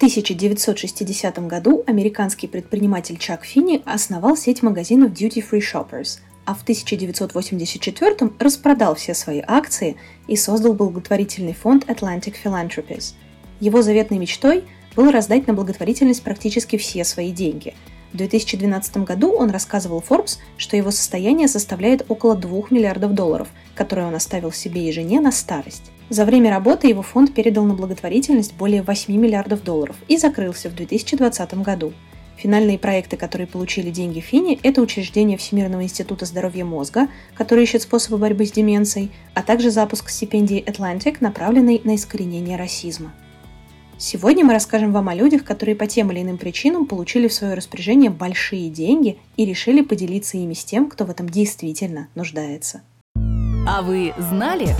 1960 году американский предприниматель Чак Финни основал сеть магазинов Duty Free Shoppers, а в 1984 распродал все свои акции и создал благотворительный фонд Atlantic Philanthropies. Его заветной мечтой было раздать на благотворительность практически все свои деньги. В 2012 году он рассказывал Forbes, что его состояние составляет около 2 миллиардов долларов, которые он оставил себе и жене на старость. За время работы его фонд передал на благотворительность более 8 миллиардов долларов и закрылся в 2020 году. Финальные проекты, которые получили деньги Фини, это учреждение Всемирного института здоровья мозга, который ищет способы борьбы с деменцией, а также запуск стипендии Atlantic, направленной на искоренение расизма. Сегодня мы расскажем вам о людях, которые по тем или иным причинам получили в свое распоряжение большие деньги и решили поделиться ими с тем, кто в этом действительно нуждается. А вы знали?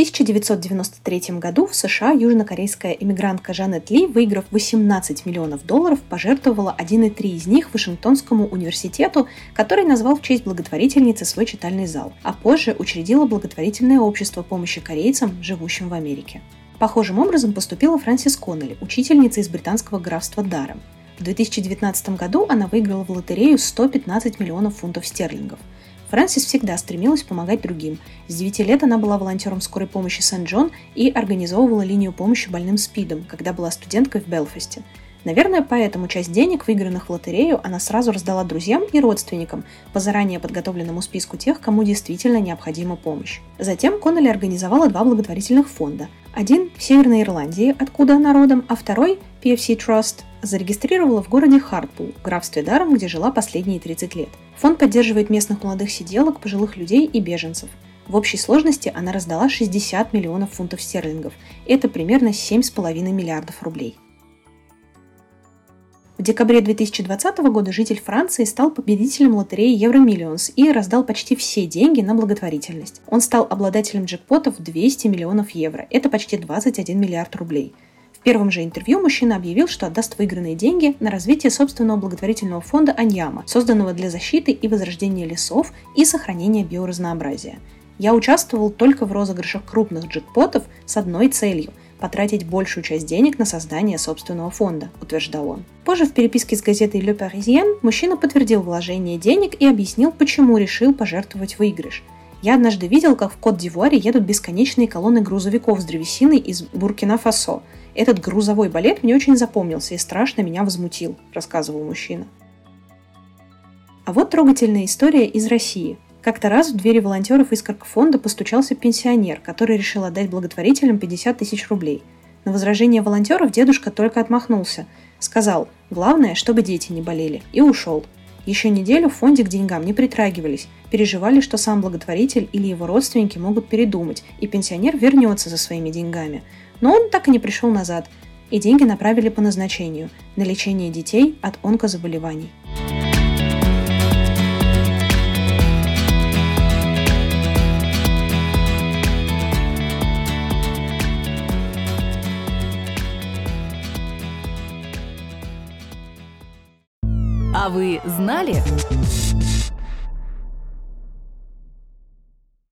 1993 году в США южнокорейская иммигрантка Жанет Ли, выиграв 18 миллионов долларов, пожертвовала 1,3 из них Вашингтонскому университету, который назвал в честь благотворительницы свой читальный зал, а позже учредила благотворительное общество помощи корейцам, живущим в Америке. Похожим образом поступила Фрэнсис Коннелли, учительница из британского графства Даром. В 2019 году она выиграла в лотерею 115 миллионов фунтов стерлингов – Фрэнсис всегда стремилась помогать другим. С 9 лет она была волонтером скорой помощи Сент-Джон и организовывала линию помощи больным СПИДом, когда была студенткой в Белфасте. Наверное, поэтому часть денег, выигранных в лотерею, она сразу раздала друзьям и родственникам по заранее подготовленному списку тех, кому действительно необходима помощь. Затем Коннелли организовала два благотворительных фонда. Один в Северной Ирландии, откуда она родом, а второй, PFC Trust, зарегистрировала в городе Хартпул, графстве Даром, где жила последние 30 лет. Фонд поддерживает местных молодых сиделок, пожилых людей и беженцев. В общей сложности она раздала 60 миллионов фунтов стерлингов. Это примерно 7,5 миллиардов рублей. В декабре 2020 года житель Франции стал победителем лотереи Евромиллионс и раздал почти все деньги на благотворительность. Он стал обладателем джекпотов 200 миллионов евро. Это почти 21 миллиард рублей. В первом же интервью мужчина объявил, что отдаст выигранные деньги на развитие собственного благотворительного фонда «Аньяма», созданного для защиты и возрождения лесов и сохранения биоразнообразия. Я участвовал только в розыгрышах крупных джекпотов с одной целью – потратить большую часть денег на создание собственного фонда, утверждал он. Позже в переписке с газетой Le Parisien мужчина подтвердил вложение денег и объяснил, почему решил пожертвовать выигрыш. Я однажды видел, как в Кот-д'Ивуаре едут бесконечные колонны грузовиков с древесиной из Буркина-Фасо. Этот грузовой балет мне очень запомнился и страшно меня возмутил, рассказывал мужчина. А вот трогательная история из России – как-то раз в двери волонтеров из фонда постучался пенсионер, который решил отдать благотворителям 50 тысяч рублей. На возражение волонтеров дедушка только отмахнулся. Сказал, главное, чтобы дети не болели, и ушел. Еще неделю в фонде к деньгам не притрагивались, переживали, что сам благотворитель или его родственники могут передумать, и пенсионер вернется за своими деньгами. Но он так и не пришел назад, и деньги направили по назначению – на лечение детей от онкозаболеваний. А вы знали?